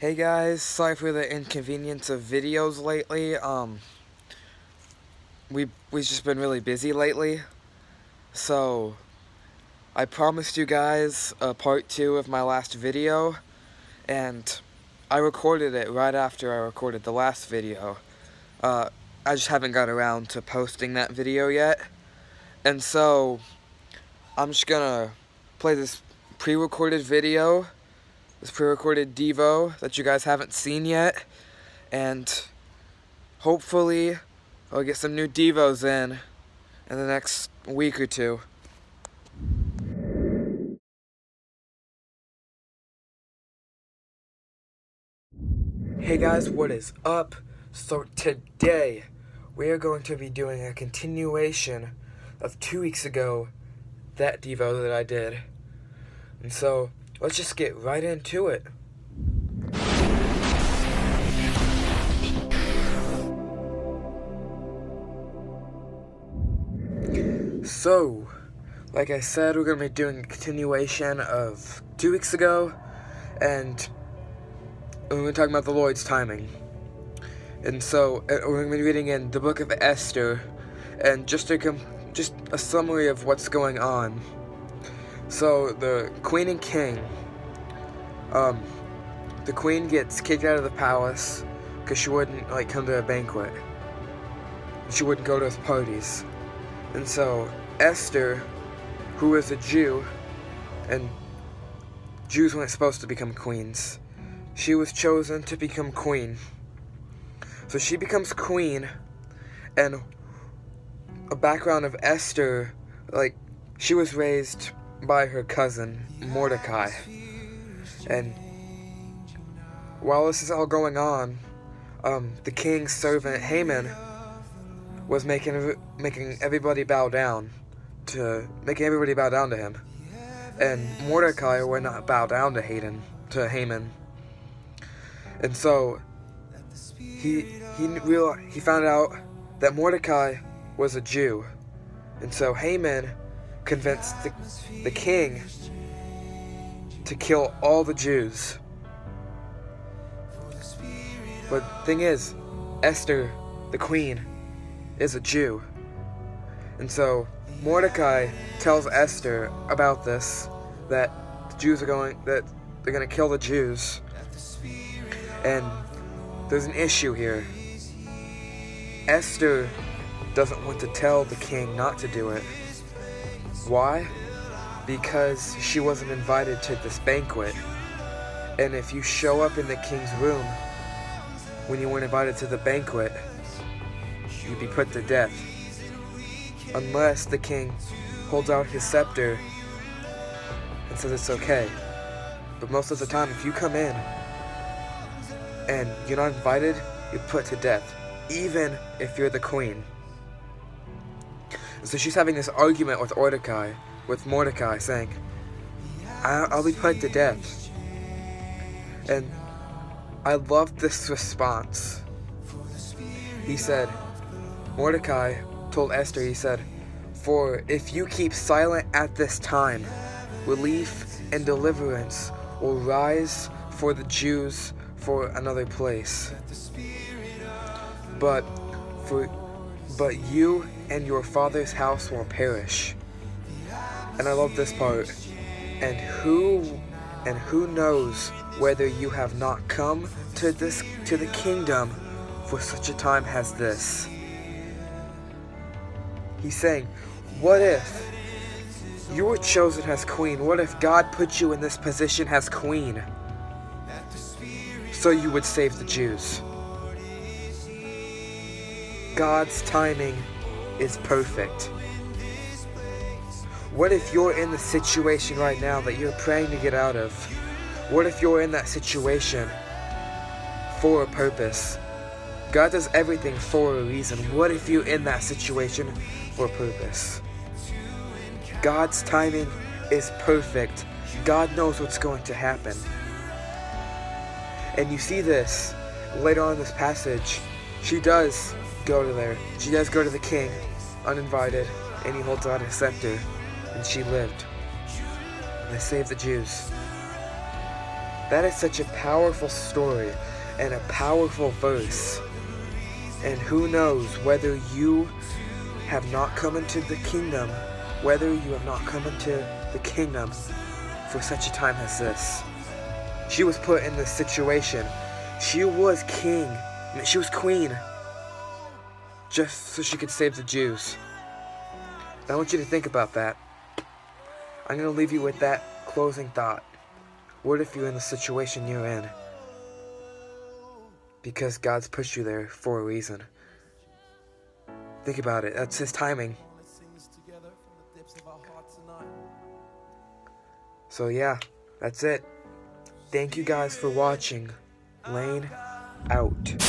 Hey guys, sorry for the inconvenience of videos lately. Um, we we've just been really busy lately, so I promised you guys a part two of my last video, and I recorded it right after I recorded the last video. Uh, I just haven't got around to posting that video yet, and so I'm just gonna play this pre-recorded video this pre-recorded Devo that you guys haven't seen yet. And hopefully I'll get some new Devos in in the next week or two. Hey guys, what is up? So today we are going to be doing a continuation of two weeks ago that Devo that I did. And so let's just get right into it. So, like I said, we're going to be doing a continuation of two weeks ago, and we're be talking about the Lord's timing. And so, uh, we're going to be reading in the book of Esther, and just a, just a summary of what's going on. So the queen and king, um, the queen gets kicked out of the palace because she wouldn't like come to a banquet. She wouldn't go to his parties, and so Esther, who is a Jew, and Jews weren't supposed to become queens, she was chosen to become queen. So she becomes queen, and a background of Esther, like she was raised by her cousin, Mordecai. And while this is all going on, um, the king's servant Haman was making making everybody bow down to making everybody bow down to him, and Mordecai would not bow down to Haman to Haman, and so he he real he found out that Mordecai was a Jew, and so Haman convinced the, the king to kill all the Jews. But thing is, Esther, the queen, is a Jew. And so Mordecai tells Esther about this, that the Jews are going, that they're going to kill the Jews. And there's an issue here. Esther doesn't want to tell the king not to do it. Why? Because she wasn't invited to this banquet. And if you show up in the king's room when you weren't invited to the banquet, you'd be put to death. Unless the king holds out his scepter and says it's okay. But most of the time, if you come in and you're not invited, you're put to death, even if you're the queen. So she's having this argument with Mordecai, with Mordecai, saying, I'll be put to death. And I love this response. He said, Mordecai told Esther, he said, For if you keep silent at this time, relief and deliverance will rise for the Jews for another place. But for but you and your father's house will perish. And I love this part. And who and who knows whether you have not come to this to the kingdom for such a time as this. He's saying, what if you were chosen as queen? What if God put you in this position as queen? So you would save the Jews. God's timing is perfect. What if you're in the situation right now that you're praying to get out of? What if you're in that situation for a purpose? God does everything for a reason. What if you're in that situation for a purpose? God's timing is perfect. God knows what's going to happen. And you see this later on in this passage. She does go to there. She does go to the king, uninvited, and he holds out his scepter, and she lived. They saved the Jews. That is such a powerful story and a powerful verse. And who knows whether you have not come into the kingdom, whether you have not come into the kingdom for such a time as this. She was put in this situation. She was king. She was queen. Just so she could save the Jews. I want you to think about that. I'm going to leave you with that closing thought. What if you're in the situation you're in? Because God's pushed you there for a reason. Think about it. That's His timing. So yeah, that's it. Thank you guys for watching. Lane out.